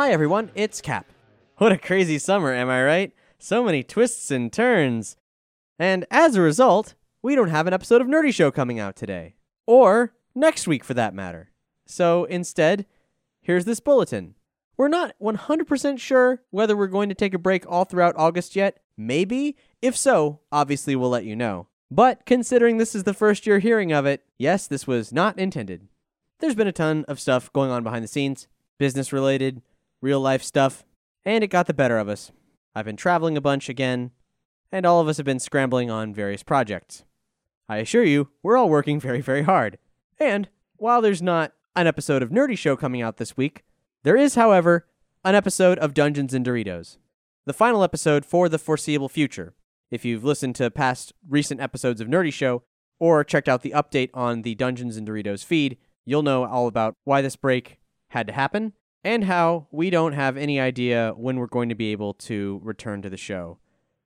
Hi everyone, it's Cap. What a crazy summer, am I right? So many twists and turns. And as a result, we don't have an episode of Nerdy Show coming out today. Or next week for that matter. So instead, here's this bulletin. We're not 100% sure whether we're going to take a break all throughout August yet. Maybe. If so, obviously we'll let you know. But considering this is the first you're hearing of it, yes, this was not intended. There's been a ton of stuff going on behind the scenes, business related, real life stuff, and it got the better of us. I've been traveling a bunch again, and all of us have been scrambling on various projects. I assure you, we're all working very, very hard. And while there's not an episode of Nerdy Show coming out this week, there is, however, an episode of Dungeons and Doritos. The final episode for the foreseeable future. If you've listened to past recent episodes of Nerdy Show or checked out the update on the Dungeons and Doritos feed, you'll know all about why this break had to happen and how we don't have any idea when we're going to be able to return to the show,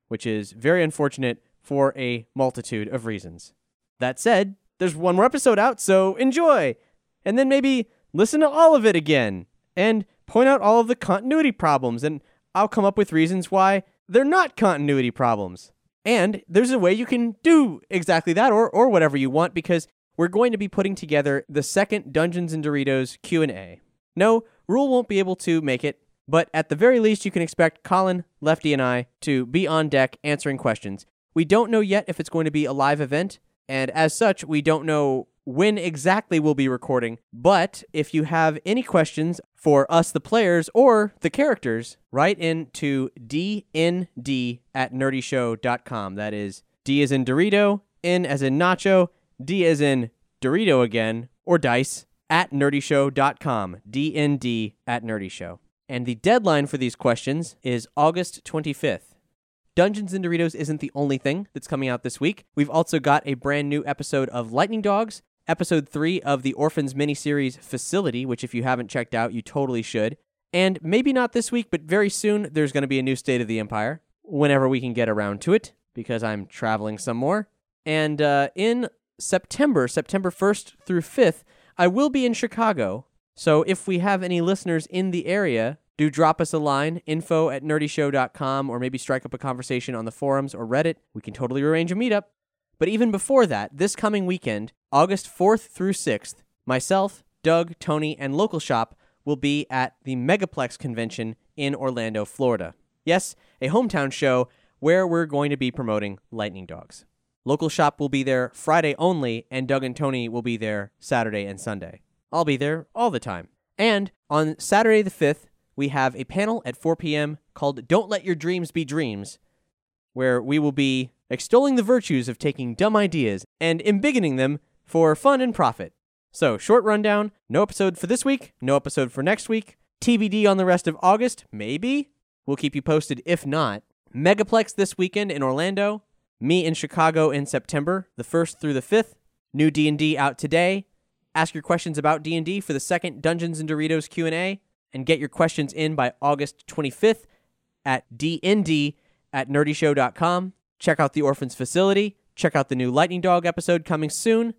which is very unfortunate for a multitude of reasons. That said, there's one more episode out, so enjoy! And then maybe listen to all of it again and point out all of the continuity problems, and I'll come up with reasons why they're not continuity problems. And there's a way you can do exactly that or, or whatever you want because we're going to be putting together the second Dungeons and Doritos Q&A. No, Rule won't be able to make it, but at the very least, you can expect Colin, Lefty, and I to be on deck answering questions. We don't know yet if it's going to be a live event, and as such, we don't know when exactly we'll be recording. But if you have any questions for us, the players, or the characters, write in to dnd at nerdyshow.com. That is D as in Dorito, N as in Nacho, D as in Dorito again, or Dice, at nerdyshow.com, DND at nerdyshow. And the deadline for these questions is August 25th. Dungeons and Doritos isn't the only thing that's coming out this week. We've also got a brand new episode of Lightning Dogs, episode 3 of the Orphans miniseries Facility, which if you haven't checked out, you totally should. And maybe not this week, but very soon there's going to be a new State of the Empire whenever we can get around to it because I'm traveling some more. And uh, in September, September 1st through 5th, I will be in Chicago, so if we have any listeners in the area, do drop us a line, info at nerdyshow.com, or maybe strike up a conversation on the forums or Reddit. We can totally arrange a meetup. But even before that, this coming weekend, August 4th through 6th, myself, Doug, Tony, and Local Shop will be at the Megaplex convention in Orlando, Florida. Yes, a hometown show where we're going to be promoting Lightning Dogs. Local Shop will be there Friday only, and Doug and Tony will be there Saturday and Sunday. I'll be there all the time. And on Saturday the 5th, we have a panel at 4 p.m. called Don't Let Your Dreams Be Dreams, where we will be extolling the virtues of taking dumb ideas and embiggening them for fun and profit. So, short rundown no episode for this week, no episode for next week, TBD on the rest of August, maybe. We'll keep you posted if not. Megaplex this weekend in Orlando, me in Chicago in September, the 1st through the 5th. New D&D out today. Ask your questions about D&D for the second Dungeons and Doritos Q&A and get your questions in by August 25th at dnd at nerdyshow.com. Check out the Orphans facility. Check out the new Lightning Dog episode coming soon.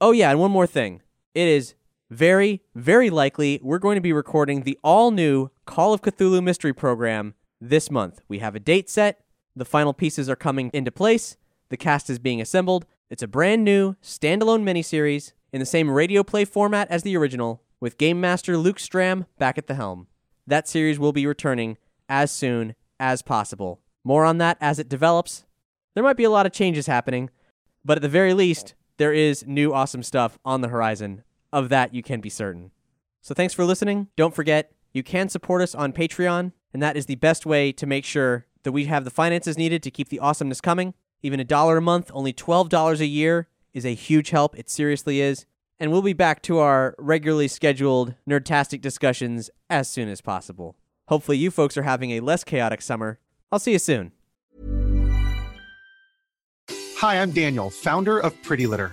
Oh yeah, and one more thing. It is very, very likely we're going to be recording the all new Call of Cthulhu Mystery Program this month. We have a date set. The final pieces are coming into place. The cast is being assembled. It's a brand new, standalone miniseries in the same radio play format as the original, with Game Master Luke Stram back at the helm. That series will be returning as soon as possible. More on that as it develops. There might be a lot of changes happening, but at the very least, there is new awesome stuff on the horizon. Of that, you can be certain. So thanks for listening. Don't forget, you can support us on Patreon and that is the best way to make sure that we have the finances needed to keep the awesomeness coming. Even a dollar a month, only $12 a year is a huge help. It seriously is. And we'll be back to our regularly scheduled nerdtastic discussions as soon as possible. Hopefully, you folks are having a less chaotic summer. I'll see you soon. Hi, I'm Daniel, founder of Pretty Litter.